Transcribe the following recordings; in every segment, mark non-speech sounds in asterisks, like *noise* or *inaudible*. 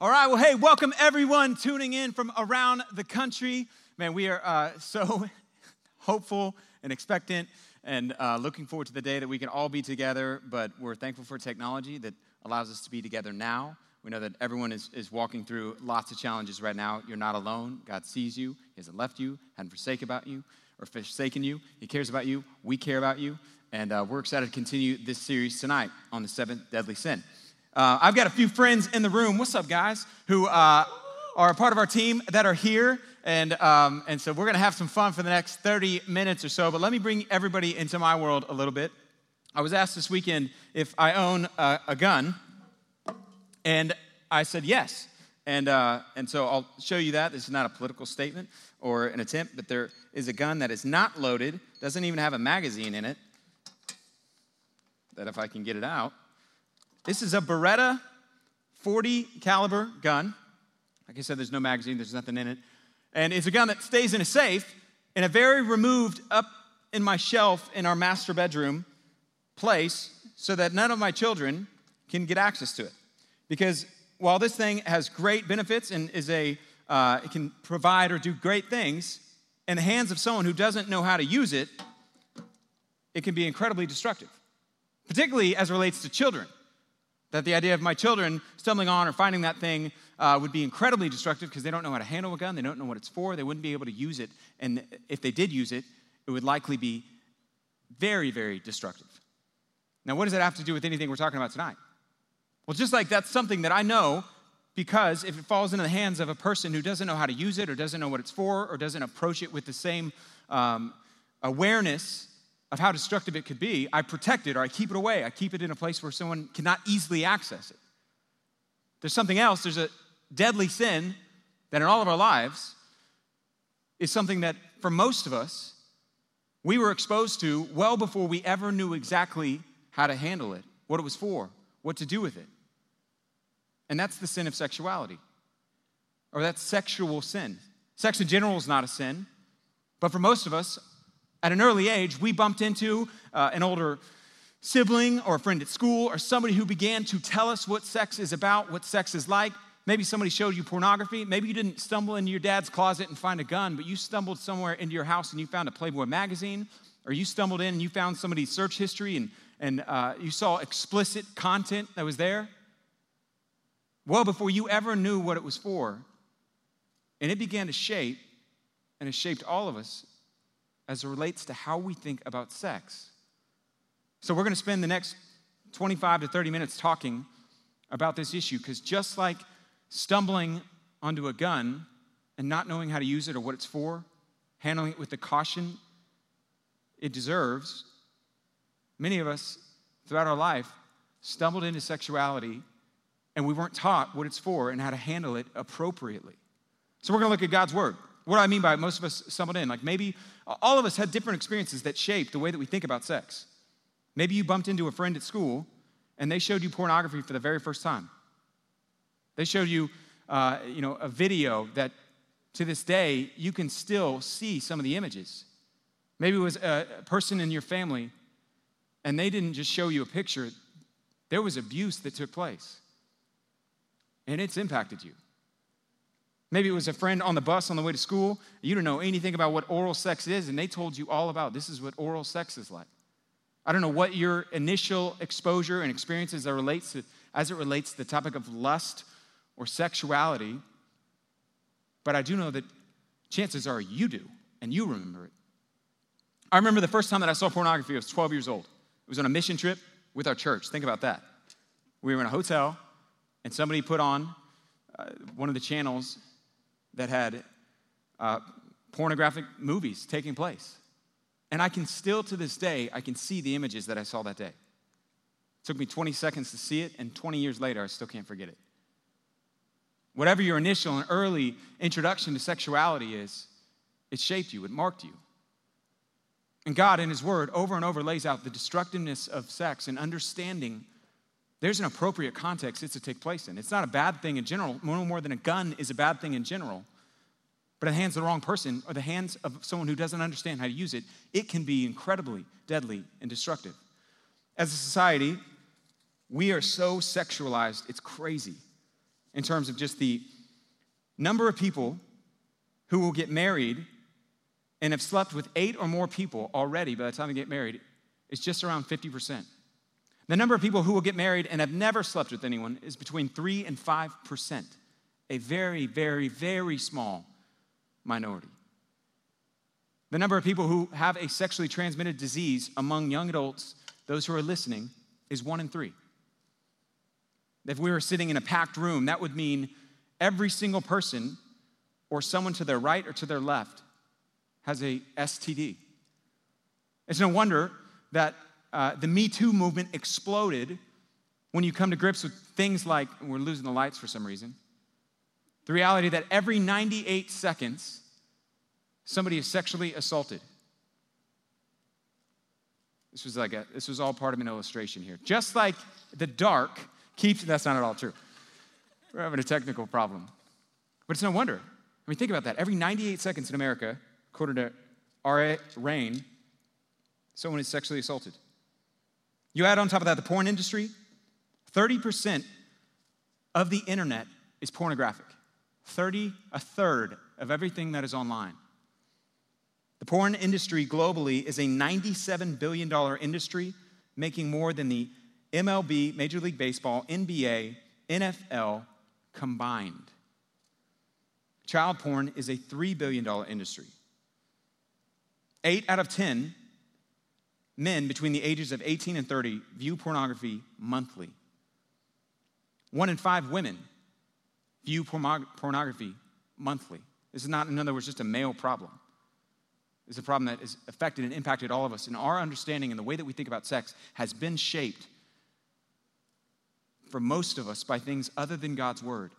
All right, well, hey, welcome everyone tuning in from around the country. Man, we are uh, so *laughs* hopeful and expectant and uh, looking forward to the day that we can all be together. But we're thankful for technology that allows us to be together now. We know that everyone is, is walking through lots of challenges right now. You're not alone. God sees you, He hasn't left you, hasn't forsaken about you, or forsaken you. He cares about you. We care about you. And uh, we're excited to continue this series tonight on the seventh deadly sin. Uh, I've got a few friends in the room. What's up, guys? Who uh, are a part of our team that are here. And, um, and so we're going to have some fun for the next 30 minutes or so. But let me bring everybody into my world a little bit. I was asked this weekend if I own a, a gun. And I said yes. And, uh, and so I'll show you that. This is not a political statement or an attempt, but there is a gun that is not loaded, doesn't even have a magazine in it. That if I can get it out, this is a Beretta 40 caliber gun. Like I said, there's no magazine, there's nothing in it. And it's a gun that stays in a safe in a very removed up in my shelf in our master bedroom place so that none of my children can get access to it. Because while this thing has great benefits and is a uh, it can provide or do great things in the hands of someone who doesn't know how to use it, it can be incredibly destructive, particularly as relates to children. That the idea of my children stumbling on or finding that thing uh, would be incredibly destructive because they don't know how to handle a gun, they don't know what it's for, they wouldn't be able to use it. And if they did use it, it would likely be very, very destructive. Now, what does that have to do with anything we're talking about tonight? Well, just like that's something that I know because if it falls into the hands of a person who doesn't know how to use it or doesn't know what it's for or doesn't approach it with the same um, awareness of how destructive it could be, I protect it or I keep it away. I keep it in a place where someone cannot easily access it. There's something else, there's a deadly sin that in all of our lives is something that for most of us, we were exposed to well before we ever knew exactly how to handle it, what it was for, what to do with it. And that's the sin of sexuality, or that's sexual sin. Sex in general is not a sin, but for most of us, at an early age, we bumped into uh, an older sibling or a friend at school or somebody who began to tell us what sex is about, what sex is like. Maybe somebody showed you pornography. Maybe you didn't stumble into your dad's closet and find a gun, but you stumbled somewhere into your house and you found a Playboy magazine, or you stumbled in and you found somebody's search history and, and uh, you saw explicit content that was there. Well, before you ever knew what it was for, and it began to shape, and it shaped all of us as it relates to how we think about sex. So, we're going to spend the next 25 to 30 minutes talking about this issue because just like stumbling onto a gun and not knowing how to use it or what it's for, handling it with the caution it deserves, many of us throughout our life stumbled into sexuality and we weren't taught what it's for and how to handle it appropriately. So, we're going to look at God's Word. What do I mean by most of us stumbled in? Like maybe all of us had different experiences that shaped the way that we think about sex. Maybe you bumped into a friend at school and they showed you pornography for the very first time. They showed you, uh, you know, a video that to this day you can still see some of the images. Maybe it was a person in your family and they didn't just show you a picture, there was abuse that took place. And it's impacted you. Maybe it was a friend on the bus on the way to school. You don't know anything about what oral sex is, and they told you all about this is what oral sex is like. I don't know what your initial exposure and experiences it relates to, as it relates to the topic of lust or sexuality, but I do know that chances are you do, and you remember it. I remember the first time that I saw pornography, I was 12 years old. It was on a mission trip with our church. Think about that. We were in a hotel, and somebody put on uh, one of the channels that had uh, pornographic movies taking place. And I can still, to this day, I can see the images that I saw that day. It took me 20 seconds to see it, and 20 years later, I still can't forget it. Whatever your initial and early introduction to sexuality is, it shaped you, it marked you. And God, in His Word, over and over lays out the destructiveness of sex and understanding there's an appropriate context it's to take place in. It's not a bad thing in general, no more than a gun is a bad thing in general. But in the hands of the wrong person or the hands of someone who doesn't understand how to use it, it can be incredibly deadly and destructive. As a society, we are so sexualized, it's crazy in terms of just the number of people who will get married and have slept with eight or more people already by the time they get married It's just around 50%. The number of people who will get married and have never slept with anyone is between 3 and 5%, a very, very, very small minority. The number of people who have a sexually transmitted disease among young adults, those who are listening, is 1 in 3. If we were sitting in a packed room, that would mean every single person or someone to their right or to their left has a STD. It's no wonder that uh, the Me Too movement exploded when you come to grips with things like we're losing the lights for some reason. The reality that every 98 seconds, somebody is sexually assaulted. This was like a, this was all part of an illustration here. Just like the dark keeps, that's not at all true. We're having a technical problem. But it's no wonder. I mean, think about that. Every 98 seconds in America, according to R.A. RAINN, someone is sexually assaulted. You add on top of that the porn industry, 30% of the internet is pornographic. 30, a third of everything that is online. The porn industry globally is a $97 billion industry, making more than the MLB, Major League Baseball, NBA, NFL combined. Child porn is a $3 billion industry. Eight out of 10 men between the ages of 18 and 30 view pornography monthly. One in five women view pornography monthly. This is not, in other words, just a male problem. It's a problem that has affected and impacted all of us. And our understanding and the way that we think about sex has been shaped for most of us by things other than God's word.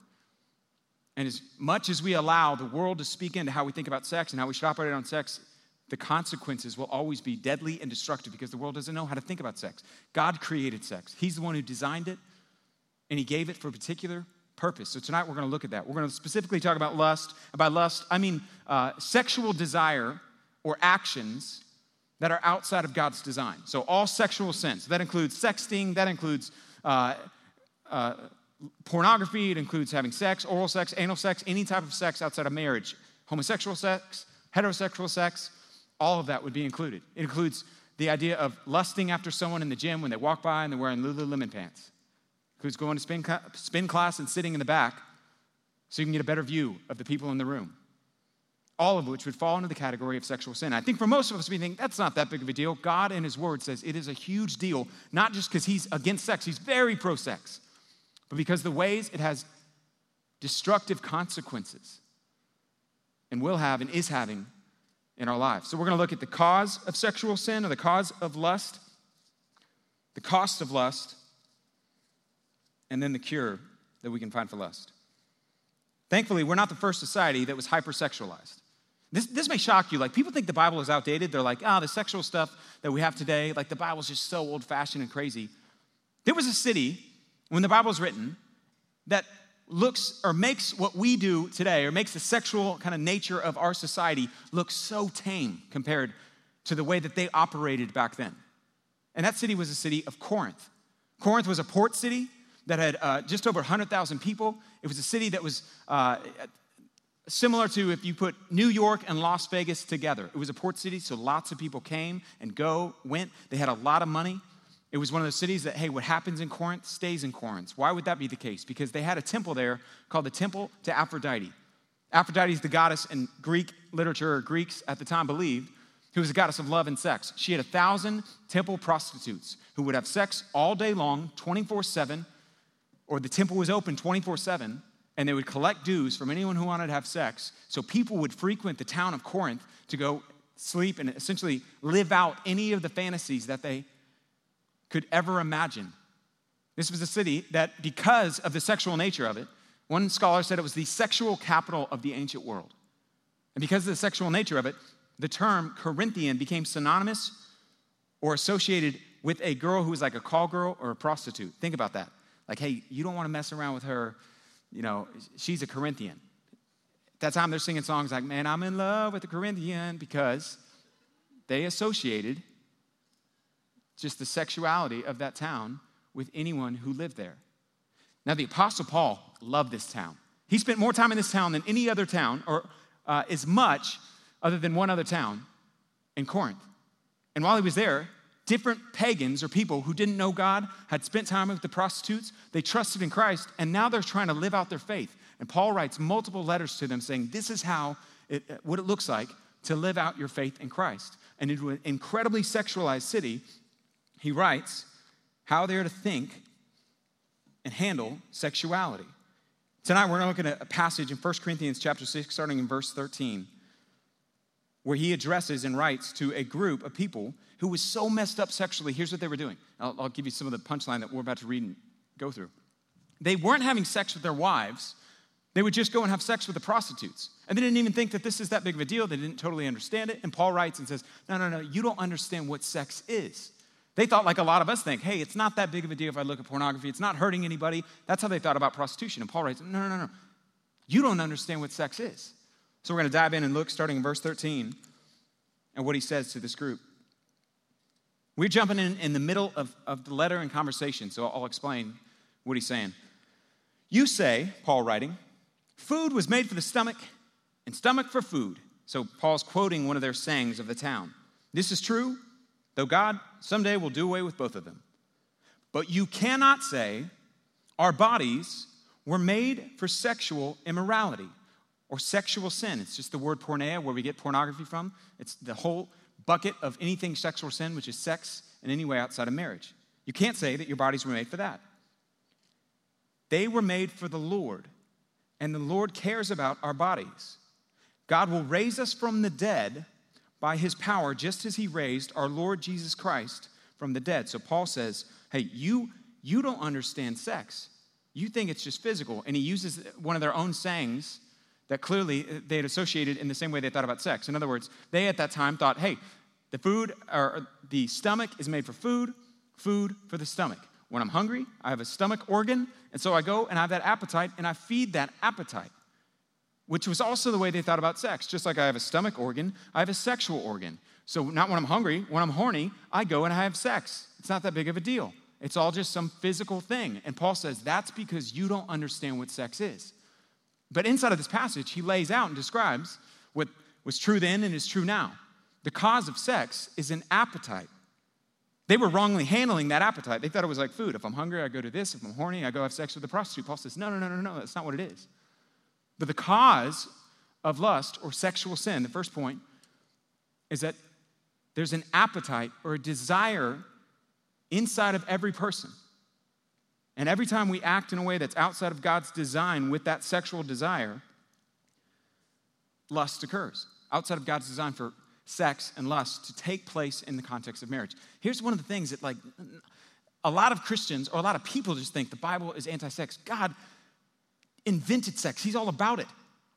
And as much as we allow the world to speak into how we think about sex and how we should operate on sex, the consequences will always be deadly and destructive because the world doesn't know how to think about sex. God created sex, He's the one who designed it, and He gave it for a particular purpose. So tonight we're going to look at that. We're going to specifically talk about lust. And by lust, I mean uh, sexual desire or actions that are outside of God's design. So all sexual sins. That includes sexting, that includes uh, uh, pornography, it includes having sex, oral sex, anal sex, any type of sex outside of marriage, homosexual sex, heterosexual sex all of that would be included. It includes the idea of lusting after someone in the gym when they walk by and they're wearing Lululemon pants. Includes going to spin, spin class and sitting in the back so you can get a better view of the people in the room. All of which would fall into the category of sexual sin. I think for most of us, we think that's not that big of a deal. God in His Word says it is a huge deal, not just because He's against sex, He's very pro sex, but because the ways it has destructive consequences and will have and is having in our lives. So we're going to look at the cause of sexual sin or the cause of lust, the cost of lust, and then the cure that we can find for lust. Thankfully, we're not the first society that was hypersexualized. This, this may shock you. Like, people think the Bible is outdated. They're like, ah, oh, the sexual stuff that we have today, like, the Bible's just so old fashioned and crazy. There was a city when the Bible was written that looks or makes what we do today, or makes the sexual kind of nature of our society look so tame compared to the way that they operated back then. And that city was the city of Corinth. Corinth was a port city that had uh, just over 100,000 people. It was a city that was uh, similar to if you put New York and Las Vegas together. It was a port city, so lots of people came and go, went. They had a lot of money. It was one of those cities that, hey, what happens in Corinth stays in Corinth. Why would that be the case? Because they had a temple there called the Temple to Aphrodite. Aphrodite is the goddess in Greek literature, or Greeks at the time believed, who was the goddess of love and sex. She had a thousand temple prostitutes who would have sex all day long, 24 7, or the temple was open 24 7, and they would collect dues from anyone who wanted to have sex. So people would frequent the town of Corinth to go sleep and essentially live out any of the fantasies that they could ever imagine. This was a city that, because of the sexual nature of it, one scholar said it was the sexual capital of the ancient world. And because of the sexual nature of it, the term Corinthian became synonymous or associated with a girl who was like a call girl or a prostitute. Think about that. Like, hey, you don't want to mess around with her. You know, she's a Corinthian. At that time, they're singing songs like, man, I'm in love with a Corinthian because they associated just the sexuality of that town with anyone who lived there. Now, the Apostle Paul loved this town. He spent more time in this town than any other town, or uh, as much other than one other town in Corinth. And while he was there, different pagans or people who didn't know God had spent time with the prostitutes. They trusted in Christ, and now they're trying to live out their faith. And Paul writes multiple letters to them saying, This is how it, what it looks like to live out your faith in Christ. And in an incredibly sexualized city, he writes how they're to think and handle sexuality. Tonight we're looking at a passage in 1 Corinthians chapter 6, starting in verse 13, where he addresses and writes to a group of people who was so messed up sexually. Here's what they were doing. I'll, I'll give you some of the punchline that we're about to read and go through. They weren't having sex with their wives, they would just go and have sex with the prostitutes. And they didn't even think that this is that big of a deal. They didn't totally understand it. And Paul writes and says, No, no, no, you don't understand what sex is. They thought, like a lot of us think, hey, it's not that big of a deal if I look at pornography. It's not hurting anybody. That's how they thought about prostitution. And Paul writes, no, no, no, no. You don't understand what sex is. So we're going to dive in and look starting in verse 13 and what he says to this group. We're jumping in in the middle of, of the letter and conversation, so I'll explain what he's saying. You say, Paul writing, food was made for the stomach and stomach for food. So Paul's quoting one of their sayings of the town. This is true though God someday will do away with both of them. But you cannot say, Our bodies were made for sexual immorality or sexual sin. It's just the word porneia, where we get pornography from. It's the whole bucket of anything sexual sin, which is sex in any way outside of marriage. You can't say that your bodies were made for that. They were made for the Lord, and the Lord cares about our bodies. God will raise us from the dead by his power, just as he raised our Lord Jesus Christ from the dead. So Paul says, hey, you, you don't understand sex. You think it's just physical. And he uses one of their own sayings that clearly they had associated in the same way they thought about sex. In other words, they at that time thought, hey, the food or the stomach is made for food, food for the stomach. When I'm hungry, I have a stomach organ, and so I go and I have that appetite and I feed that appetite which was also the way they thought about sex. Just like I have a stomach organ, I have a sexual organ. So, not when I'm hungry, when I'm horny, I go and I have sex. It's not that big of a deal. It's all just some physical thing. And Paul says that's because you don't understand what sex is. But inside of this passage, he lays out and describes what was true then and is true now. The cause of sex is an appetite. They were wrongly handling that appetite. They thought it was like food. If I'm hungry, I go to this. If I'm horny, I go have sex with the prostitute. Paul says, no, no, no, no, no, that's not what it is. But the cause of lust or sexual sin, the first point, is that there's an appetite or a desire inside of every person. And every time we act in a way that's outside of God's design with that sexual desire, lust occurs. Outside of God's design for sex and lust to take place in the context of marriage. Here's one of the things that, like, a lot of Christians or a lot of people just think the Bible is anti sex. God invented sex, He's all about it.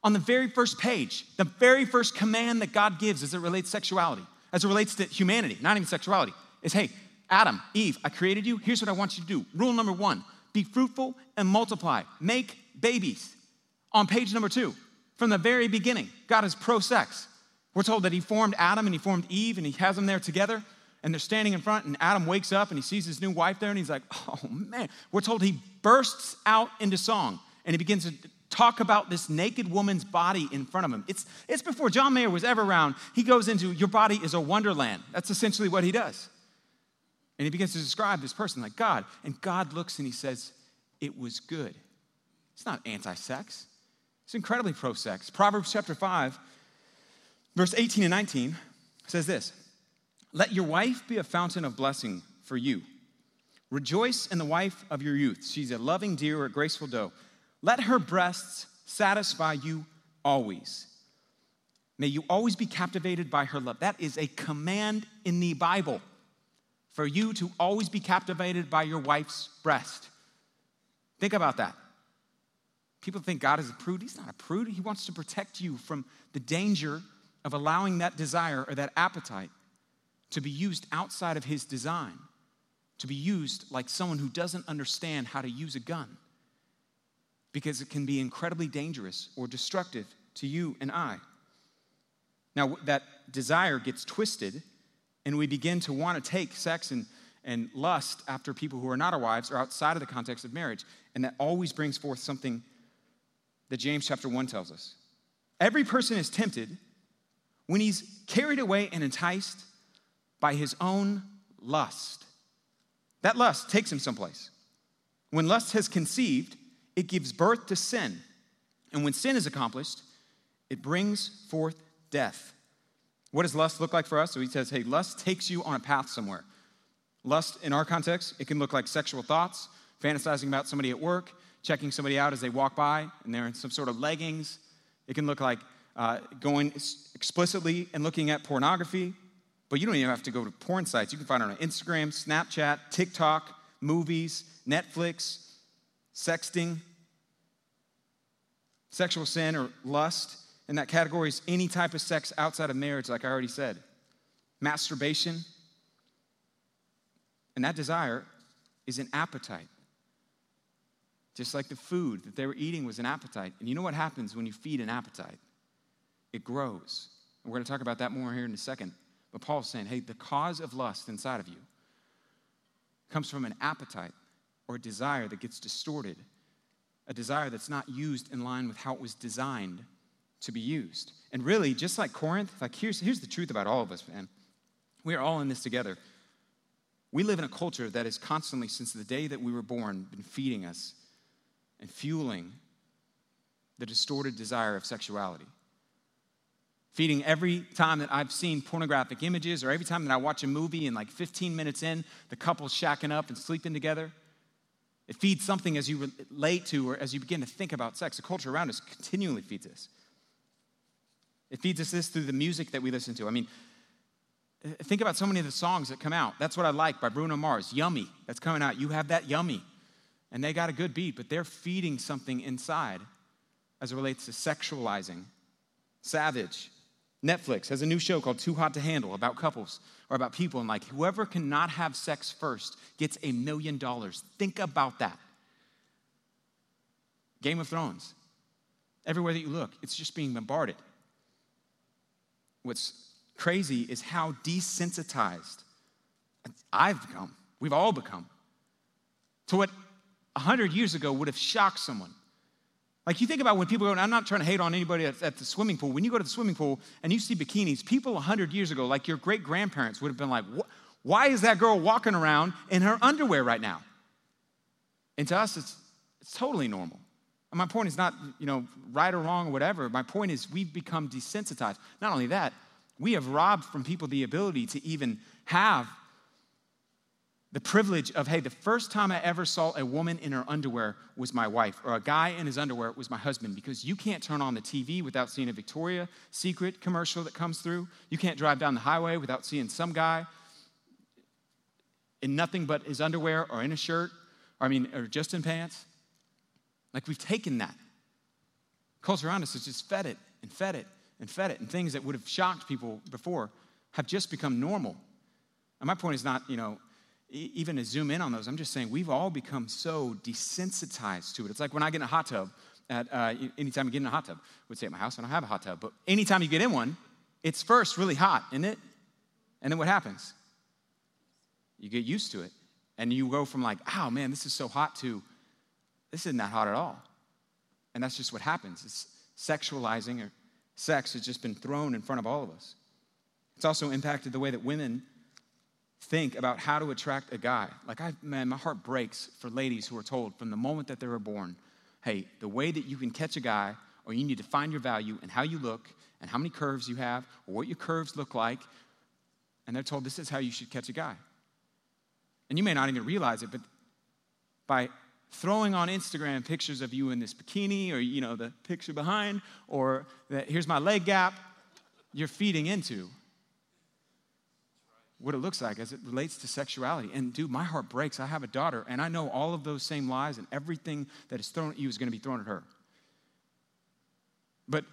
On the very first page, the very first command that God gives as it relates to sexuality, as it relates to humanity, not even sexuality, is hey, Adam, Eve, I created you. Here's what I want you to do. Rule number one be fruitful and multiply, make babies. On page number two, from the very beginning, God is pro sex. We're told that He formed Adam and He formed Eve and He has them there together and they're standing in front, and Adam wakes up and he sees his new wife there, and he's like, oh man. We're told he bursts out into song and he begins to talk about this naked woman's body in front of him. It's, it's before John Mayer was ever around. He goes into, Your body is a wonderland. That's essentially what he does. And he begins to describe this person like God. And God looks and he says, It was good. It's not anti sex, it's incredibly pro sex. Proverbs chapter 5, verse 18 and 19 says this Let your wife be a fountain of blessing for you. Rejoice in the wife of your youth. She's a loving deer or a graceful doe. Let her breasts satisfy you always. May you always be captivated by her love. That is a command in the Bible for you to always be captivated by your wife's breast. Think about that. People think God is a prude. He's not a prude. He wants to protect you from the danger of allowing that desire or that appetite to be used outside of His design. to be used like someone who doesn't understand how to use a gun because it can be incredibly dangerous or destructive to you and I. Now, that desire gets twisted, and we begin to want to take sex and, and lust after people who are not our wives or outside of the context of marriage. And that always brings forth something that James chapter 1 tells us. Every person is tempted when he's carried away and enticed by his own lust. That lust takes him someplace. When lust has conceived, it gives birth to sin. And when sin is accomplished, it brings forth death. What does lust look like for us? So he says, hey, lust takes you on a path somewhere. Lust, in our context, it can look like sexual thoughts, fantasizing about somebody at work, checking somebody out as they walk by and they're in some sort of leggings. It can look like uh, going explicitly and looking at pornography, but you don't even have to go to porn sites. You can find it on Instagram, Snapchat, TikTok, movies, Netflix, sexting, sexual sin or lust. And that category is any type of sex outside of marriage, like I already said. Masturbation. And that desire is an appetite. Just like the food that they were eating was an appetite. And you know what happens when you feed an appetite? It grows. And we're going to talk about that more here in a second. But Paul's saying, hey, the cause of lust inside of you comes from an appetite or desire that gets distorted, a desire that's not used in line with how it was designed to be used. And really, just like Corinth, like here's, here's the truth about all of us, man. We are all in this together. We live in a culture that has constantly, since the day that we were born, been feeding us and fueling the distorted desire of sexuality. Feeding every time that I've seen pornographic images or every time that I watch a movie and like 15 minutes in, the couple's shacking up and sleeping together. It feeds something as you relate to or as you begin to think about sex. The culture around us continually feeds us. It feeds us this through the music that we listen to. I mean, uh, think about so many of the songs that come out. That's what I like by Bruno Mars. Yummy, that's coming out. You have that yummy and they got a good beat, but they're feeding something inside as it relates to sexualizing. Savage. Netflix has a new show called Too Hot to Handle about couples or about people, and like whoever cannot have sex first gets a million dollars. Think about that. Game of Thrones. Everywhere that you look, it's just being bombarded. What's crazy is how desensitized I've become, we've all become, to what 100 years ago would have shocked someone. Like you think about when people go, I'm not trying to hate on anybody at, at, the swimming pool. When you go to the swimming pool and you see bikinis, people 100 years ago, like your great grandparents, would have been like, why is that girl walking around in her underwear right now? And to us, it's, it's totally normal. And my point is not, you know, right or wrong or whatever. My point is we've become desensitized. Not only that, we have robbed from people the ability to even have the privilege of, hey, the first time I ever saw a woman in her underwear was my wife, or a guy in his underwear was my husband, because you can't turn on the TV without seeing a Victoria Secret commercial that comes through. You can't drive down the highway without seeing some guy in nothing but his underwear or in a shirt, or I mean, or just in pants. Like we've taken that. Culture around us has just fed it and fed it and fed it, and things that would have shocked people before have just become normal. And my point is not, you know, even to zoom in on those, I'm just saying we've all become so desensitized to it. It's like when I get in a hot tub, at, uh, anytime you get in a hot tub, I would say at my house, I don't have a hot tub, but anytime you get in one, it's first really hot, isn't it? And then what happens? You get used to it. And you go from like, oh man, this is so hot to this isn't that hot at all. And that's just what happens. It's sexualizing or sex has just been thrown in front of all of us. It's also impacted the way that women think about how to attract a guy. Like, I, man, my heart breaks for ladies who are told from the moment that they were born, hey, the way that you can catch a guy, or you need to find your value and how you look and how many curves you have, or what your curves look like. And they're told this is how you should catch a guy. And you may not even realize it, but by throwing on Instagram pictures of you in this bikini, or you know, the picture behind, or that here's my leg gap, you're feeding into what it looks like as it relates to sexuality. And dude, my heart breaks. I have a daughter, and I know all of those same lies and everything that is thrown at you is going to be thrown at her. But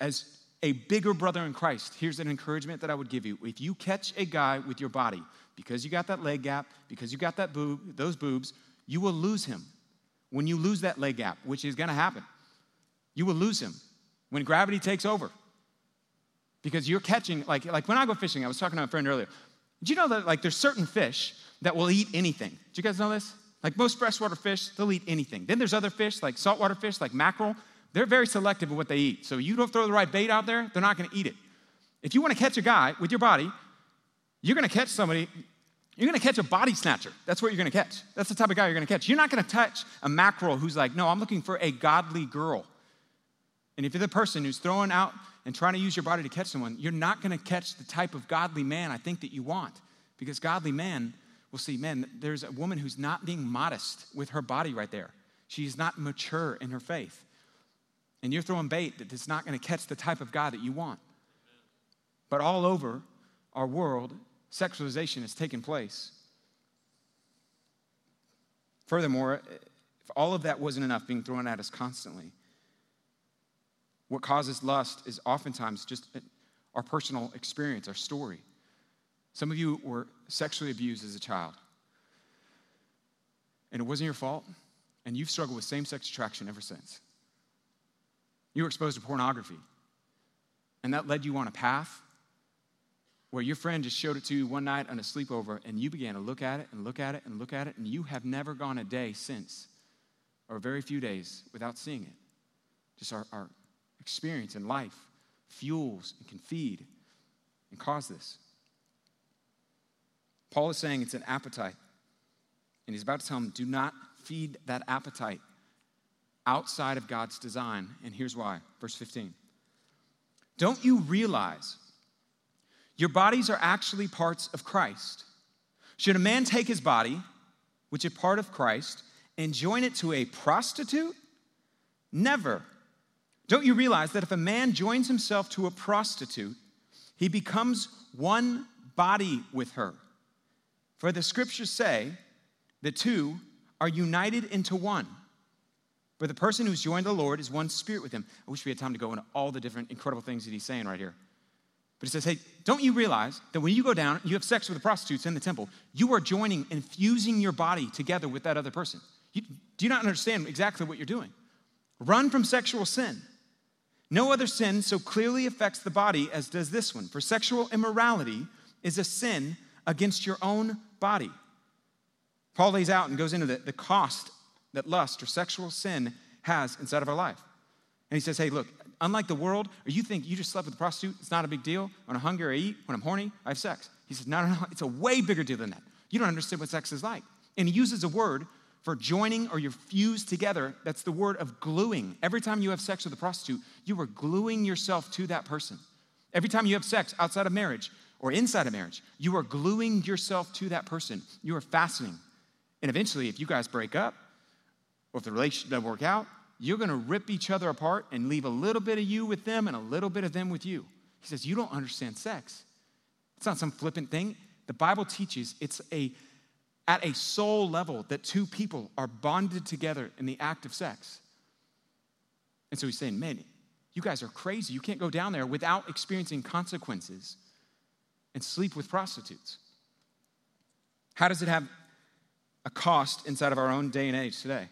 as a bigger brother in Christ, here's an encouragement that I would give you. If you catch a guy with your body, because you got that leg gap, because you got that boob, those boobs, you will lose him. When you lose that leg gap, which is going to happen, you will lose him when gravity takes over. Because you're catching, like, like when I go fishing, I was talking to a friend earlier. Did you know that like there's certain fish that will eat anything? Do you guys know this? Like most freshwater fish, they'll eat anything. Then there's other fish, like saltwater fish, like mackerel. They're very selective of what they eat. So you don't throw the right bait out there, they're not going to eat it. If you want to catch a guy with your body, you're going to catch somebody, you're going to catch a body snatcher. That's what you're going to catch. That's the type of guy you're going to catch. You're not going to touch a mackerel who's like, no, I'm looking for a godly girl. And if you're the person who's throwing out and trying to use your body to catch someone, you're not going to catch the type of godly man I think that you want. Because godly man will see, man, there's a woman who's not being modest with her body right there. She's not mature in her faith. And you're throwing bait that's not going to catch the type of God that you want. But all over our world, sexualization has taken place. Furthermore, if all of that wasn't enough being thrown at us constantly, what causes lust is oftentimes just our personal experience, our story. Some of you were sexually abused as a child, and it wasn't your fault, and you've struggled with same sex attraction ever since. You were exposed to pornography, and that led you on a path where your friend just showed it to you one night on a sleepover, and you began to look at it and look at it and look at it, and you have never gone a day since, or very few days, without seeing it. Just our, our experience in life fuels and can feed and cause this. Paul is saying it's an appetite. And he's about to tell him, do not feed that appetite outside of God's design. And here's why. Verse 15. Don't you realize your bodies are actually parts of Christ? Should a man take his body, which is part of Christ, and join it to a prostitute? Never. Don't you realize that if a man joins himself to a prostitute, he becomes one body with her? For the scriptures say the two are united into one. But the person who's joined the Lord is one spirit with him. I wish we had time to go into all the different incredible things that he's saying right here. But he says, hey, don't you realize that when you go down, you have sex with the prostitutes in the temple, you are joining and fusing your body together with that other person. You, do you not understand exactly what you're doing? Run from sexual sin. No other sin so clearly affects the body as does this one. For sexual immorality is a sin against your own body. Paul lays out and goes into the, the cost that lust or sexual sin has inside of our life. And he says, hey, look, unlike the world, or you think you just slept with a prostitute, it's not a big deal. When I'm hungry, I eat. When I'm horny, I have sex. He says, no, no, no, it's a way bigger deal than that. You don't understand what sex is like. And he uses a word for joining or you're fused together. That's the word of gluing. Every time you have sex with a prostitute, you are gluing yourself to that person. Every time you have sex outside of marriage or inside of marriage, you are gluing yourself to that person. You are fastening. And eventually, if you guys break up, or if the relationship doesn't work out, you're gonna rip each other apart and leave a little bit of you with them and a little bit of them with you. He says, You don't understand sex. It's not some flippant thing. The Bible teaches it's a at a soul level that two people are bonded together in the act of sex. And so he's saying, Man, you guys are crazy. You can't go down there without experiencing consequences and sleep with prostitutes. How does it have a cost inside of our own day and age today?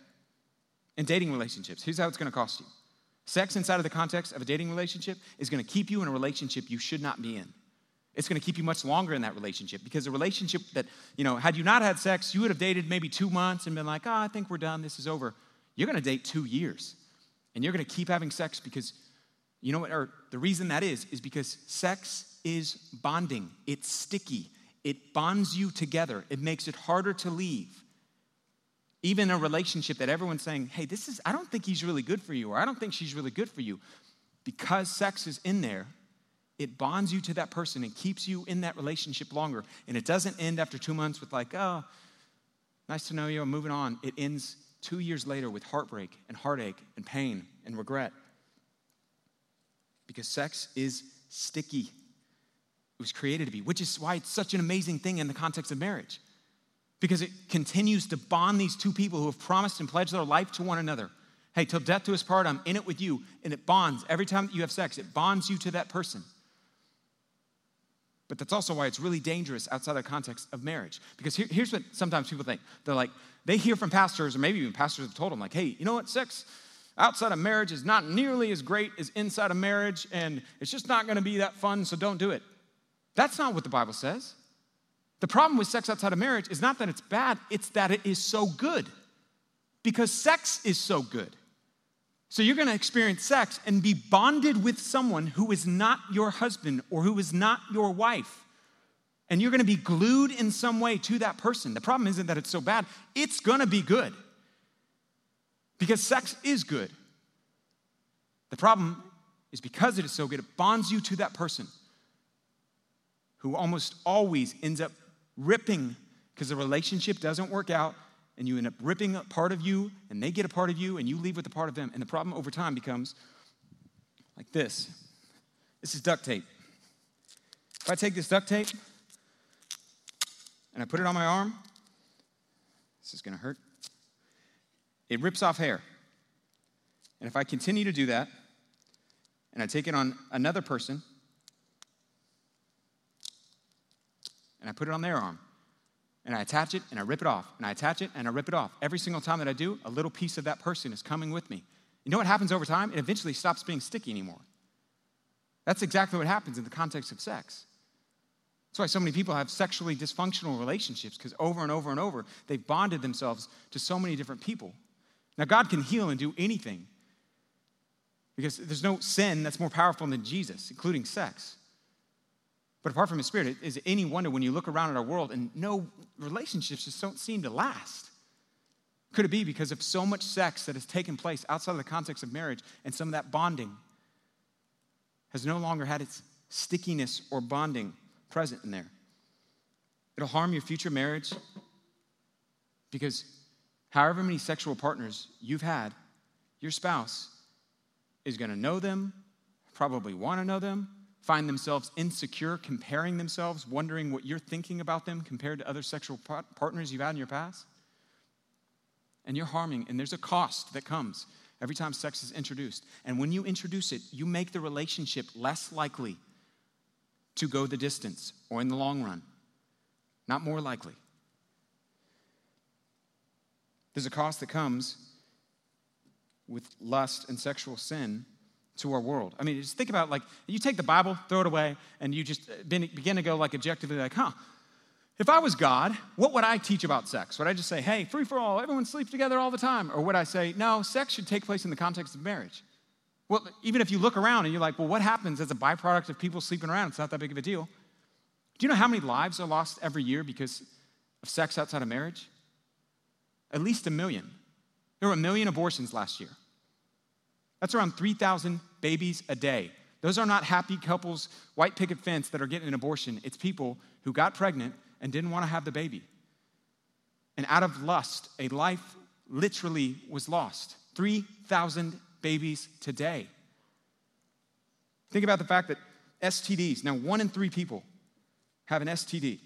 In dating relationships, here's how it's gonna cost you. Sex inside of the context of a dating relationship is gonna keep you in a relationship you should not be in. It's gonna keep you much longer in that relationship because a relationship that, you know, had you not had sex, you would have dated maybe two months and been like, oh, I think we're done, this is over. You're gonna date two years and you're gonna keep having sex because, you know what, or the reason that is, is because sex is bonding, it's sticky, it bonds you together, it makes it harder to leave. Even a relationship that everyone's saying, hey, this is, I don't think he's really good for you, or I don't think she's really good for you. Because sex is in there, it bonds you to that person and keeps you in that relationship longer. And it doesn't end after two months with, like, oh, nice to know you, I'm moving on. It ends two years later with heartbreak and heartache and pain and regret. Because sex is sticky. It was created to be, which is why it's such an amazing thing in the context of marriage because it continues to bond these two people who have promised and pledged their life to one another. Hey, till death do us part, I'm in it with you. And it bonds. Every time that you have sex, it bonds you to that person. But that's also why it's really dangerous outside the context of marriage. Because here, here's what sometimes people think they're like, they hear from pastors, or maybe even pastors have told them, like, hey, you know what, sex outside of marriage is not nearly as great as inside of marriage, and it's just not gonna be that fun, so don't do it. That's not what the Bible says. The problem with sex outside of marriage is not that it's bad, it's that it is so good. Because sex is so good. So you're gonna experience sex and be bonded with someone who is not your husband or who is not your wife. And you're gonna be glued in some way to that person. The problem isn't that it's so bad, it's gonna be good. Because sex is good. The problem is because it is so good, it bonds you to that person who almost always ends up ripping because the relationship doesn't work out and you end up ripping a part of you and they get a part of you and you leave with a part of them. And the problem over time becomes like this this is duct tape. If I take this duct tape and I put it on my arm, this is gonna hurt. It rips off hair. And if I continue to do that, and I take it on another person, and I put it on their arm, and I attach it and I rip it off, and I attach it and I rip it off. Every single time that I do, a little piece of that person is coming with me. You know what happens over time? It eventually stops being sticky anymore. That's exactly what happens in the context of sex. That's why so many people have sexually dysfunctional relationships, because over and over and over, they've bonded themselves to so many different people. Now, God can heal and do anything, because there's no sin that's more powerful than Jesus, including sex. But apart from his spirit, is it any wonder when you look around at our world and no relationships just don't seem to last? Could it be because of so much sex that has taken place outside of the context of marriage and some of that bonding has no longer had its stickiness or bonding present in there? It'll harm your future marriage because however many sexual partners you've had, your spouse is going to know them, probably want to know them, find themselves insecure, comparing themselves, wondering what you're thinking about them compared to other sexual partners you've had in your past? And you're harming, and there's a cost that comes every time sex is introduced. And when you introduce it, you make the relationship less likely to go the distance or in the long run, not more likely. There's a cost that comes with lust and sexual sin to our world. I mean, just think about like you take the Bible, throw it away, and you just uh, begin to go like objectively, like, huh, if I was God, what would I teach about sex? Would I just say, hey, free for all, everyone sleeps together all the time? Or would I say, no, sex should take place in the context of marriage? Well, even if you look around and you're like, well, what happens as a byproduct of people sleeping around? It's not that big of a deal. Do you know how many lives are lost every year because of sex outside of marriage? At least a million. There were a million abortions last year. That's around 3,000 babies a day. Those are not happy couples, white picket fence that are getting an abortion. It's people who got pregnant and didn't want to have the baby. And out of lust, a life literally was lost. 3,000 babies today. Think about the fact that STDs, now one in three people have an STD.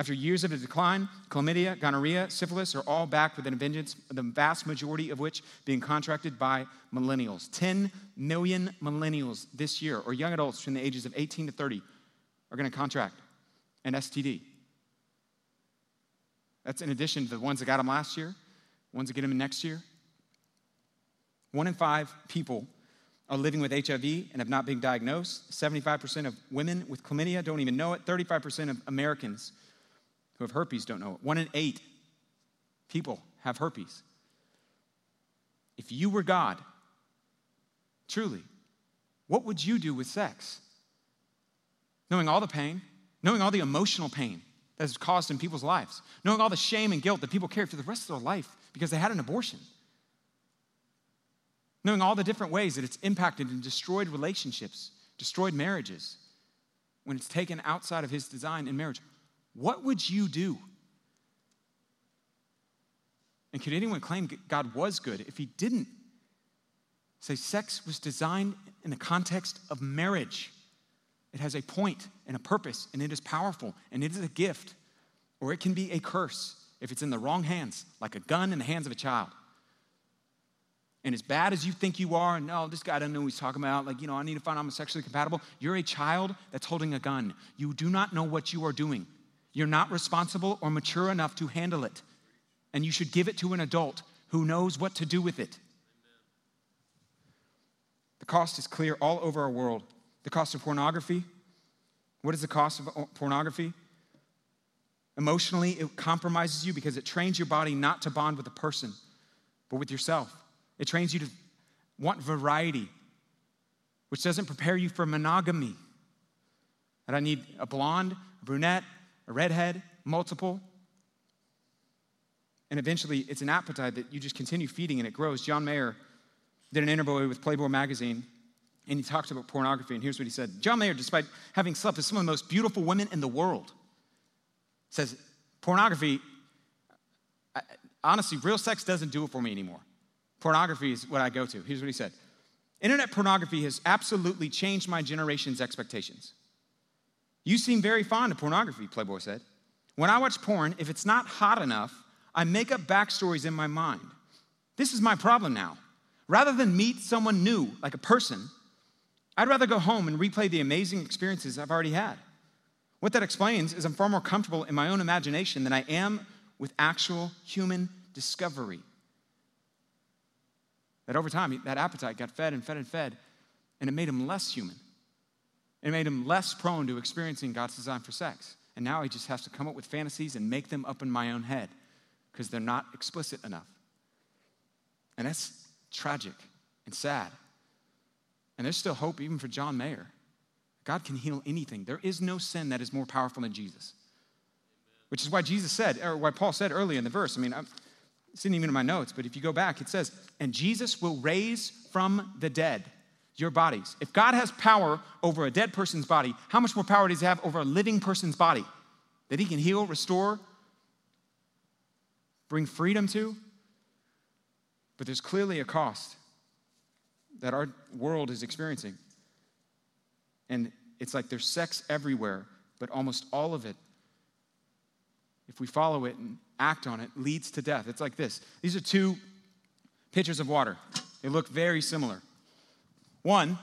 After years of a decline, chlamydia, gonorrhea, syphilis are all back with a vengeance, the vast majority of which being contracted by millennials. 10 million millennials this year, or young adults from the ages of 18 to 30, are going to contract an STD. That's in addition to the ones that got them last year, ones that get them next year. One in five people are living with HIV and have not been diagnosed. 75% of women with chlamydia don't even know it. 35% of Americans who have herpes don't know it. One in eight people have herpes. If you were God, truly, what would you do with sex? Knowing all the pain, knowing all the emotional pain that is caused in people's lives, knowing all the shame and guilt that people carry for the rest of their life because they had an abortion, knowing all the different ways that it's impacted and destroyed relationships, destroyed marriages when it's taken outside of His design in marriage. What would you do? And could anyone claim God was good if he didn't? Say sex was designed in the context of marriage. It has a point and a purpose, and it is powerful, and it is a gift, or it can be a curse if it's in the wrong hands, like a gun in the hands of a child. And as bad as you think you are, and no, this guy doesn't know what he's talking about, like, you know, I need to find out I'm sexually compatible. You're a child that's holding a gun. You do not know what you are doing. You're not responsible or mature enough to handle it. And you should give it to an adult who knows what to do with it. The cost is clear all over our world. The cost of pornography. What is the cost of uh, pornography? Emotionally, it compromises you because it trains your body not to bond with a person, but with yourself. It trains you to want variety, which doesn't prepare you for monogamy. That I need a blonde, a brunette, a redhead, multiple. And eventually, it's an appetite that you just continue feeding and it grows. John Mayer did an interview with Playboy magazine, and he talked about pornography. And here's what he said John Mayer, despite having slept with some of the most beautiful women in the world, says, Pornography, honestly, real sex doesn't do it for me anymore. Pornography is what I go to. Here's what he said Internet pornography has absolutely changed my generation's expectations. You seem very fond of pornography, Playboy said. When I watch porn, if it's not hot enough, I make up backstories in my mind. This is my problem now. Rather than meet someone new, like a person, I'd rather go home and replay the amazing experiences I've already had. What that explains is I'm far more comfortable in my own imagination than I am with actual human discovery. That over time, that appetite got fed and fed and fed, and it made him less human. It made him less prone to experiencing God's design for sex. And now he just has to come up with fantasies and make them up in my own head because they're not explicit enough. And that's tragic and sad. And there's still hope even for John Mayer. God can heal anything. There is no sin that is more powerful than Jesus. Which is why Jesus said, or why Paul said earlier in the verse. I mean, I'm, it's not even in my notes, but if you go back, it says, and Jesus will raise from the dead your bodies. If God has power over a dead person's body, how much more power does he have over a living person's body? That he can heal, restore, bring freedom to. But there's clearly a cost that our world is experiencing. And it's like there's sex everywhere, but almost all of it, if we follow it and act on it, leads to death. It's like this these are two pitchers of water, they look very similar. One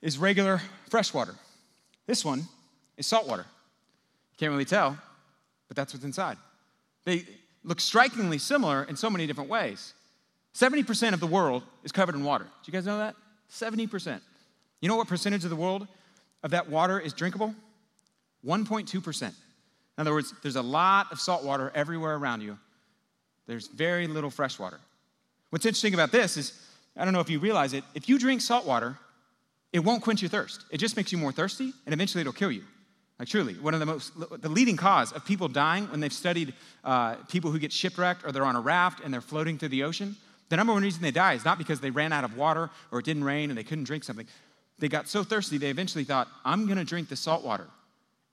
is regular fresh water, this one is salt water. You can't really tell, but that's what's inside. They look strikingly similar in so many different ways. 70% of the world is covered in water. Do you guys know that? 70%. You know what percentage of the world of that water is drinkable? 1.2%. In other words, there's a lot of salt water everywhere around you. There's very little fresh water. What's interesting about this is, I don't know if you realize it, if you drink salt water, it won't quench your thirst. It just makes you more thirsty, and eventually it'll kill you. Like truly, one of the most, the leading cause of people dying when they've studied uh, people who get shipwrecked or they're on a raft and they're floating through the ocean, the number one reason they die is not because they ran out of water or it didn't rain and they couldn't drink something. They got so thirsty, they eventually thought, I'm gonna drink the salt water.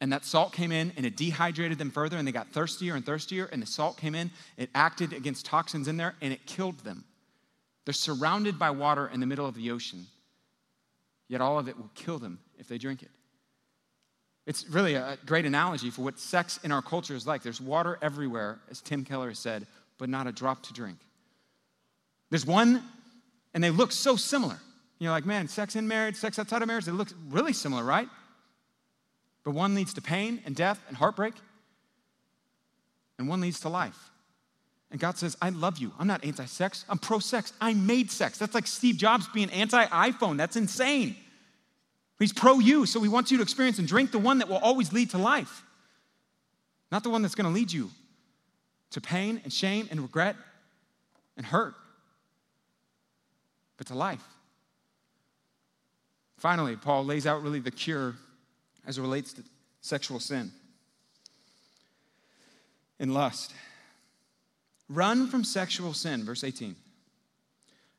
And that salt came in and it dehydrated them further, and they got thirstier and thirstier. And the salt came in, it acted against toxins in there, and it killed them. They're surrounded by water in the middle of the ocean, yet all of it will kill them if they drink it. It's really a great analogy for what sex in our culture is like. There's water everywhere, as Tim Keller said, but not a drop to drink. There's one, and they look so similar. You're like, man, sex in marriage, sex outside of marriage, they look really similar, right? But one leads to pain and death and heartbreak, and one leads to life. And God says, I love you. I'm not anti sex, I'm pro sex. I made sex. That's like Steve Jobs being anti iPhone. That's insane. He's pro you, so he wants you to experience and drink the one that will always lead to life, not the one that's going to lead you to pain and shame and regret and hurt, but to life. Finally, Paul lays out really the cure as it relates to sexual sin and lust. Run from sexual sin, verse 18.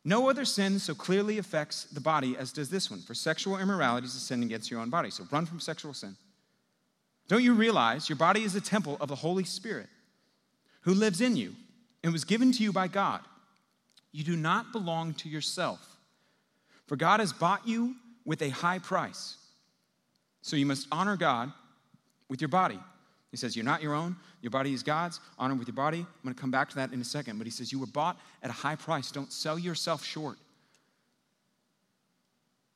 No other sin so clearly affects the body as does this one, for sexual immorality is a sin against your own body. So run from sexual sin. Don't you realize your body is a temple of the Holy Spirit who lives in you and was given to you by God? You do not belong to yourself, for God has bought you with a high price. So you must honor God with your body. He says, You're not your own. Your body is God's. Honor with your body. I'm going to come back to that in a second. But he says, You were bought at a high price. Don't sell yourself short.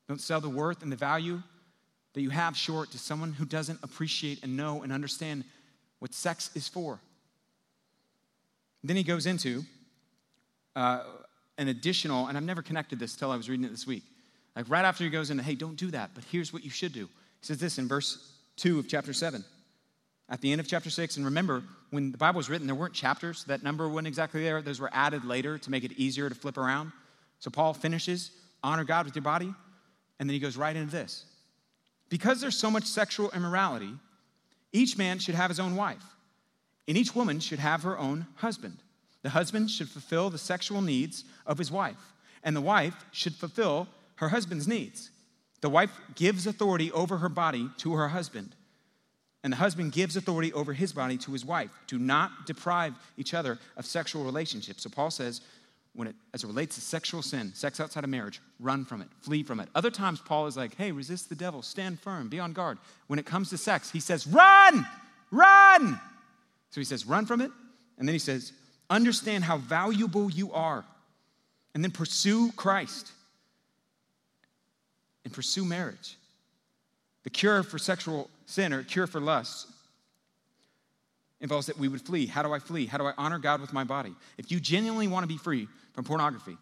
Don't sell the worth and the value that you have short to someone who doesn't appreciate and know and understand what sex is for. Then he goes into uh, an additional, and I've never connected this till I was reading it this week. Like right after he goes into, hey, don't do that, but here's what you should do. He says this in verse 2 of chapter 7. At the end of chapter 6, and remember, when the Bible was written, there weren't chapters. That number wasn't exactly there. Those were added later to make it easier to flip around. So Paul finishes, honor God with your body, and then he goes right into this. Because there's so much sexual immorality, each man should have his own wife, and each woman should have her own husband. The husband should fulfill the sexual needs of his wife, and the wife should fulfill her husband's needs. The wife gives authority over her body to her husband, and the husband gives authority over his body to his wife. Do not deprive each other of sexual relationships. So Paul says, when it as it relates to sexual sin, sex outside of marriage, run from it, flee from it. Other times Paul is like, hey, resist the devil, stand firm, be on guard. When it comes to sex, he says, run, run. So he says, run from it. And then he says, understand how valuable you are. And then pursue Christ and pursue marriage. The cure for sexual sin or cure for lust involves that we would flee. How do I flee? How do I honor God with my body? If you genuinely want to be free from pornography,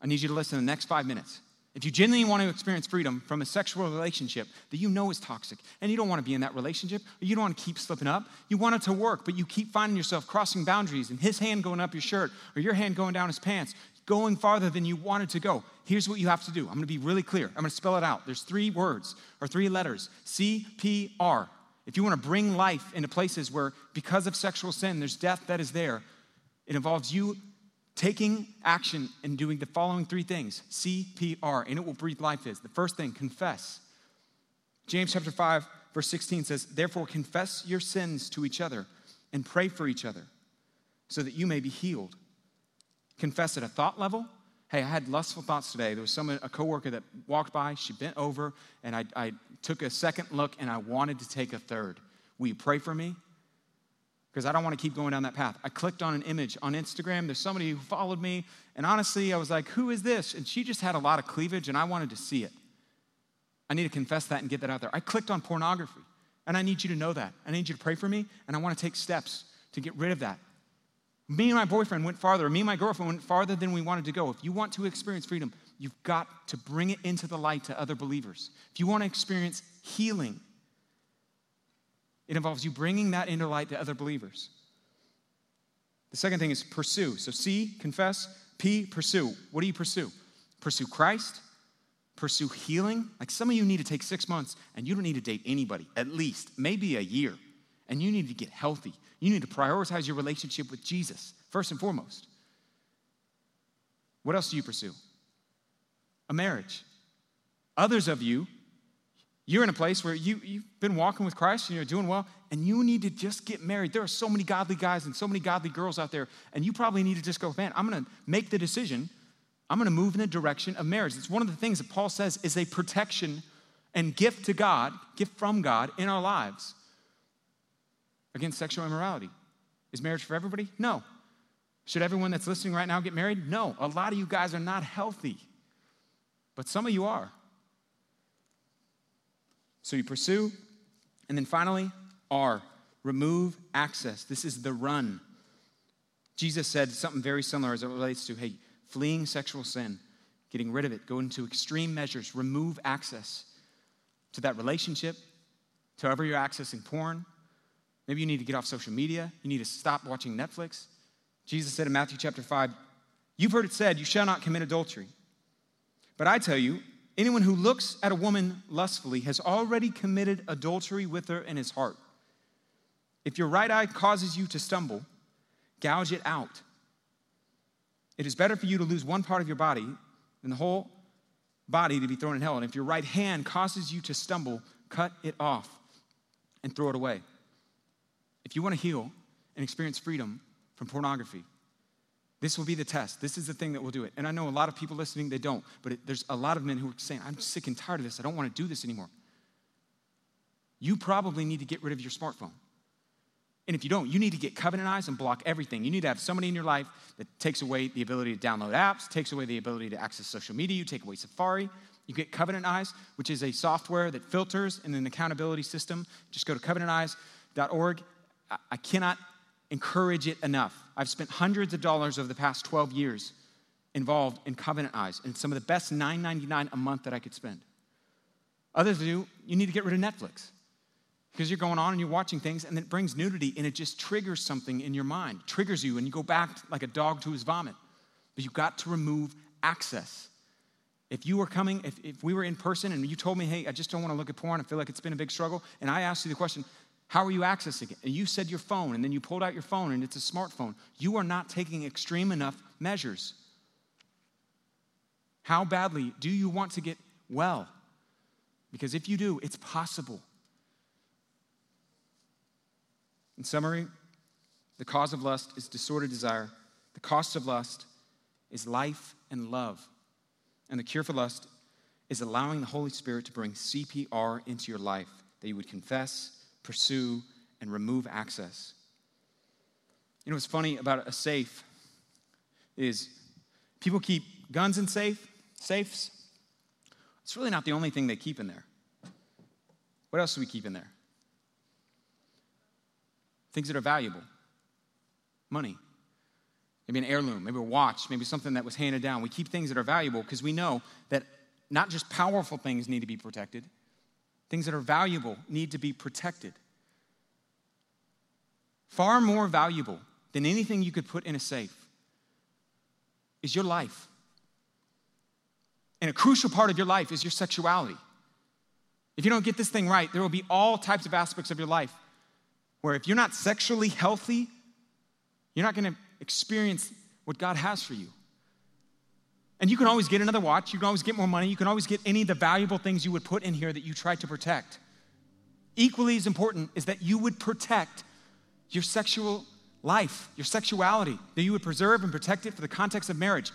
I need you to listen to the next five minutes. If you genuinely want to experience freedom from a sexual relationship that you know is toxic and you don't want to be in that relationship, or you don't want to keep slipping up, you want it to work, but you keep finding yourself crossing boundaries and his hand going up your shirt or your hand going down his pants, going farther than you wanted to go. Here's what you have to do. I'm going to be really clear. I'm going to spell it out. There's three words or three letters C P R. If you want to bring life into places where, because of sexual sin, there's death that is there, it involves you taking action and doing the following three things CPR, and it will breathe life is. The first thing, confess. James chapter 5, verse 16 says, Therefore, confess your sins to each other and pray for each other so that you may be healed. Confess at a thought level. Hey, I had lustful thoughts today. There was someone, a coworker that walked by, she bent over, and I, I took a second look and I wanted to take a third. Will you pray for me? because I don't want to keep going down that path. I clicked on an image on Instagram. There's somebody who followed me, and honestly, I was like, who is this? And she just had a lot of cleavage, and I wanted to see it. I need to confess that and get that out there. I clicked on pornography, and I need you to know that. I need you to pray for me, and I want to take steps to get rid of that. Me and my boyfriend went farther. Me and my girlfriend went farther than we wanted to go. If you want to experience freedom, you've got to bring it into the light to other believers. If you want to experience healing, it involves you bringing that into light to other believers. The second thing is pursue. So C, confess. P, pursue. What do you pursue? Pursue Christ, pursue healing. Like some of you need to take six months and you don't need to date anybody, at least, maybe a year. And you need to get healthy. You need to prioritize your relationship with Jesus, first and foremost. What else do you pursue? A marriage. Others of you you're in a place where you, you've been walking with Christ and you're doing well, and you need to just get married. There are so many godly guys and so many godly girls out there, and you probably need to just go, man, I'm gonna make the decision. I'm gonna move in the direction of marriage. It's one of the things that Paul says is a protection and gift to God, gift from God in our lives against sexual immorality. Is marriage for everybody? No. Should everyone that's listening right now get married? No. A lot of you guys are not healthy, but some of you are. So you pursue. And then finally, R, remove access. This is the run. Jesus said something very similar as it relates to, hey, fleeing sexual sin, getting rid of it, go into extreme measures, remove access to that relationship, to wherever you're accessing porn. Maybe you need to get off social media. You need to stop watching Netflix. Jesus said in Matthew chapter 5, You've heard it said, You shall not commit adultery. But I tell you, Anyone who looks at a woman lustfully has already committed adultery with her in his heart. If your right eye causes you to stumble, gouge it out. It is better for you to lose one part of your body than the whole body to be thrown in hell. And if your right hand causes you to stumble, cut it off and throw it away. If you want to heal and experience freedom from pornography, this will be the test. This is the thing that will do it. And I know a lot of people listening, they don't, but it, there's a lot of men who are saying, I'm sick and tired of this. I don't want to do this anymore. You probably need to get rid of your smartphone. And if you don't, you need to get covenant eyes and block everything. You need to have somebody in your life that takes away the ability to download apps, takes away the ability to access social media, you take away Safari. You get Covenant Eyes, which is a software that filters and an accountability system. Just go to covenanteyes.org. I cannot encourage it enough. I've spent hundreds of dollars over the past 12 years involved in Covenant Eyes, and some of the best $9.99 a month that I could spend. Others do, you need to get rid of Netflix because you're going on and you're watching things and it brings nudity and it just triggers something in your mind, triggers you, and you go back like a dog to his vomit. But you've got to remove access. If you were coming, if, if we were in person and you told me, hey, I just don't want to look at porn, I feel like it's been a big struggle, and I asked you the question, how are you accessing it? And you said your phone, and then you pulled out your phone and it's a smartphone. You are not taking extreme enough measures. How badly do you want to get well? Because if you do, it's possible. In summary, the cause of lust is disordered desire. The cost of lust is life and love. And the cure for lust is allowing the Holy Spirit to bring CPR into your life, that you would confess, pursue, and remove access. You know what's funny about a safe is people keep guns in safe, safes. It's really not the only thing they keep in there. What else do we keep in there? Things that are valuable money, maybe an heirloom, maybe a watch, maybe something that was handed down. We keep things that are valuable because we know that not just powerful things need to be protected, things that are valuable need to be protected. Far more valuable than anything you could put in a safe is your life. And a crucial part of your life is your sexuality. If you don't get this thing right, there will be all types of aspects of your life where if you're not sexually healthy, you're not going to experience what God has for you. And you can always get another watch, you can always get more money, you can always get any of the valuable things you would put in here that you try to protect. Equally as important is that you would protect your sexual life, your sexuality, that you would preserve and protect it for the context of marriage.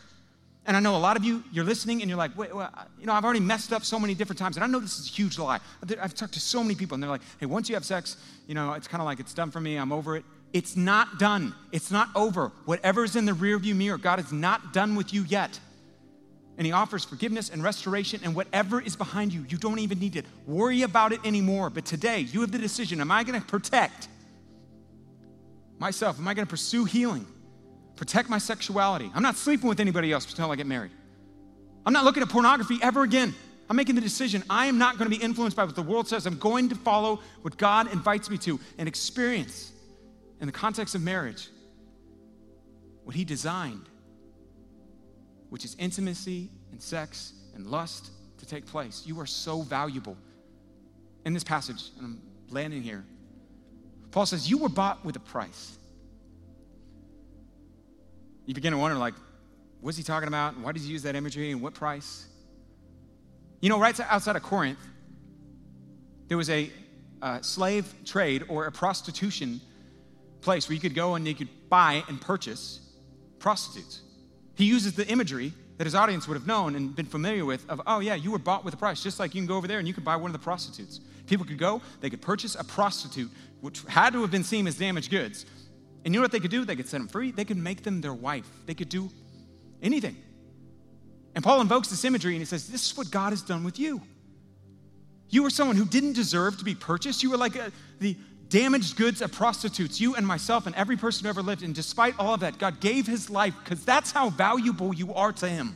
And I know a lot of you, you're listening and you're like, wait, well, you know, I've already messed up so many different times. And I know this is a huge lie. I've talked to so many people and they're like, hey, once you have sex, you know, it's kind of like it's done for me, I'm over it. It's not done. It's not over. Whatever's in the rearview mirror, God is not done with you yet. And He offers forgiveness and restoration, and whatever is behind you, you don't even need to worry about it anymore. But today, you have the decision Am I going to protect myself? Am I going to pursue healing? protect my sexuality. I'm not sleeping with anybody else until I get married. I'm not looking at pornography ever again. I'm making the decision. I am not going to be influenced by what the world says. I'm going to follow what God invites me to and experience in the context of marriage what He designed, which is intimacy and sex and lust to take place. You are so valuable. In this passage, and I'm landing here, Paul says, You were bought with a price you begin to wonder, like, what's he talking about? Why does he use that imagery and what price? You know, right outside of Corinth, there was a uh, slave trade or a prostitution place where you could go and you could buy and purchase prostitutes. He uses the imagery that his audience would have known and been familiar with of, oh, yeah, you were bought with a price, just like you can go over there and you could buy one of the prostitutes. People could go, they could purchase a prostitute, which had to have been seen as damaged goods. And you know what they could do? They could set them free. They could make them their wife. They could do anything. And Paul invokes this imagery and he says, This is what God has done with you. You were someone who didn't deserve to be purchased. You were like a, the damaged goods of prostitutes, you and myself and every person who ever lived. And despite all of that, God gave his life because that's how valuable you are to him.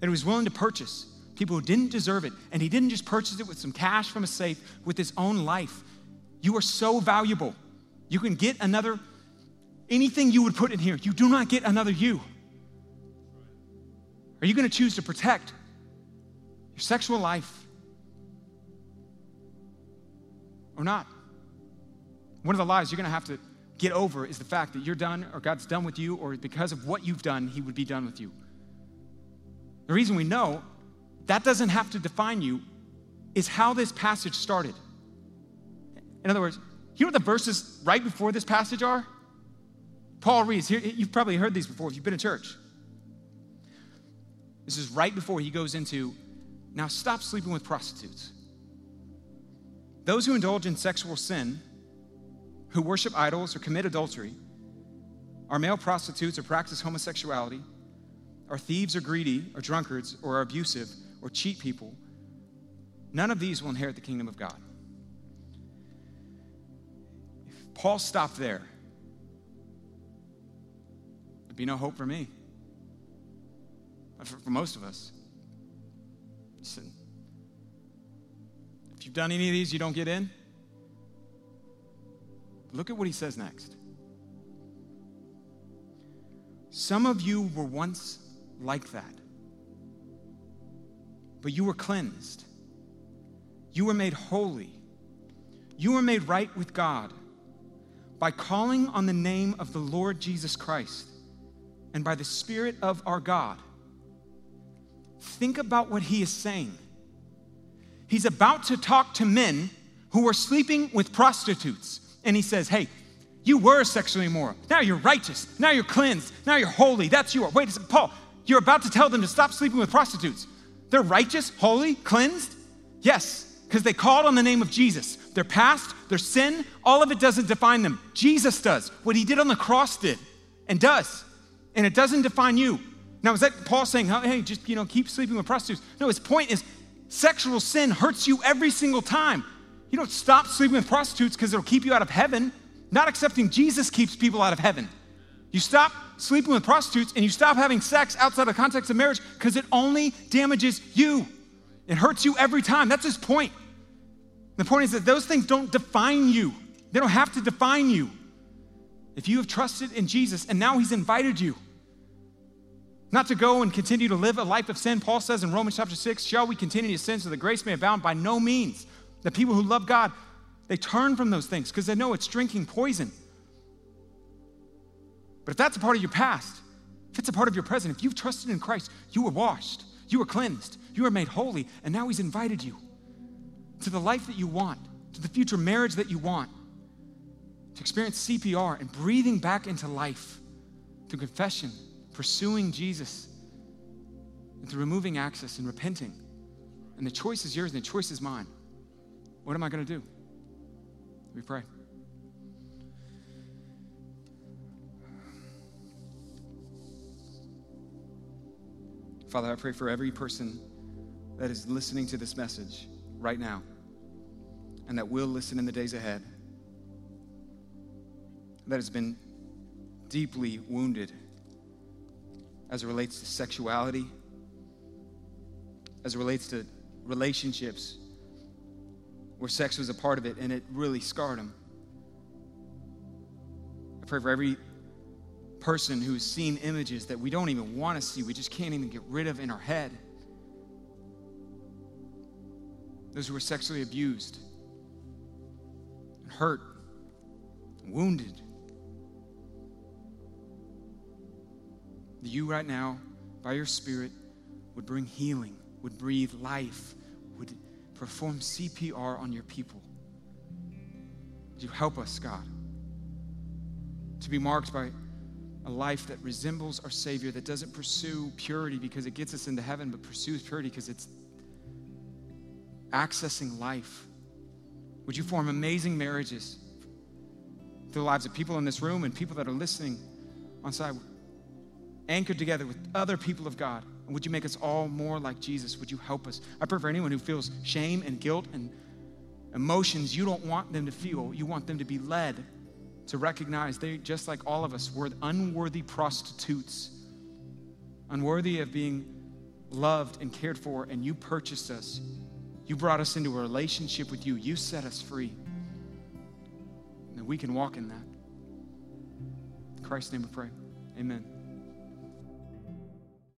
That he was willing to purchase people who didn't deserve it. And he didn't just purchase it with some cash from a safe, with his own life. You are so valuable. You can get another, anything you would put in here. You do not get another you. Are you going to choose to protect your sexual life or not? One of the lies you're going to have to get over is the fact that you're done or God's done with you, or because of what you've done, He would be done with you. The reason we know that doesn't have to define you is how this passage started. In other words, you know what the verses right before this passage are? Paul reads, here, you've probably heard these before if you've been in church. This is right before he goes into, now stop sleeping with prostitutes. Those who indulge in sexual sin who worship idols or commit adultery, are male prostitutes or practice homosexuality, are thieves or greedy or drunkards or are abusive or cheat people, none of these will inherit the kingdom of God. If Paul stopped there, there'd be no hope for me. For, for most of us. Listen, you've done any of these, you don't get in. Look at what he says next. Some of you were once like that, but you were cleansed. You were made holy. You were made right with God by calling on the name of the Lord Jesus Christ and by the Spirit of our God. Think about what he is saying. He's about to talk to men who are sleeping with prostitutes and he says, Hey, you were sexually immoral. Now you're righteous. Now you're cleansed. Now you're holy. That's you. Wait a second, Paul, you're about to tell them to stop sleeping with prostitutes. They're righteous, holy, cleansed? Yes, because they called on the name of Jesus. Their past, their sin, all of it doesn't define them. Jesus does. What he did on the cross did and does. And it doesn't define you. Now, is that Paul saying, hey, just, you know, keep sleeping with prostitutes? No, his point is sexual sin hurts you every single time. You don't stop sleeping with prostitutes because it'll keep you out of heaven. Not accepting Jesus keeps people out of heaven. You stop sleeping with prostitutes and you stop having sex outside the context of marriage because it only damages you. It hurts you every time. That's his point. The point is that those things don't define you, they don't have to define you. If you have trusted in Jesus and now he's invited you not to go and continue to live a life of sin, Paul says in Romans chapter 6, shall we continue to sin so that grace may abound? By no means. The people who love God, they turn from those things because they know it's drinking poison. But if that's a part of your past, if it's a part of your present, if you've trusted in Christ, you were washed, you were cleansed, you were made holy, and now He's invited you to the life that you want, to the future marriage that you want, to experience CPR and breathing back into life through confession, pursuing Jesus, and through removing access and repenting. And the choice is yours and the choice is mine. What am I going to do? We pray. Father, I pray for every person that is listening to this message right now and that will listen in the days ahead that has been deeply wounded as it relates to sexuality, as it relates to relationships where sex was a part of it and it really scarred him. I pray for every person who's seen images that we don't even want to see, we just can't even get rid of in our head. Those who were sexually abused, and hurt, and wounded. That you right now, by your Spirit, would bring healing, would breathe life, would perform CPR on your people. Would you help us, God, to be marked by a life that resembles our Savior, that doesn't pursue purity because it gets us into heaven, but pursues purity because it's accessing life. Would you form amazing marriages through the lives of people in this room and people that are listening on side, anchored together with other people of God? And would you make us all more like Jesus? Would you help us? I pray for anyone who feels shame and guilt and emotions you don't want them to feel. You want them to be led to recognize they, just like all of us, were unworthy prostitutes, unworthy of being loved and cared for, and you purchased us. You brought us into a relationship with you. You set us free. And we can walk in that. In Christ's name we pray. Amen.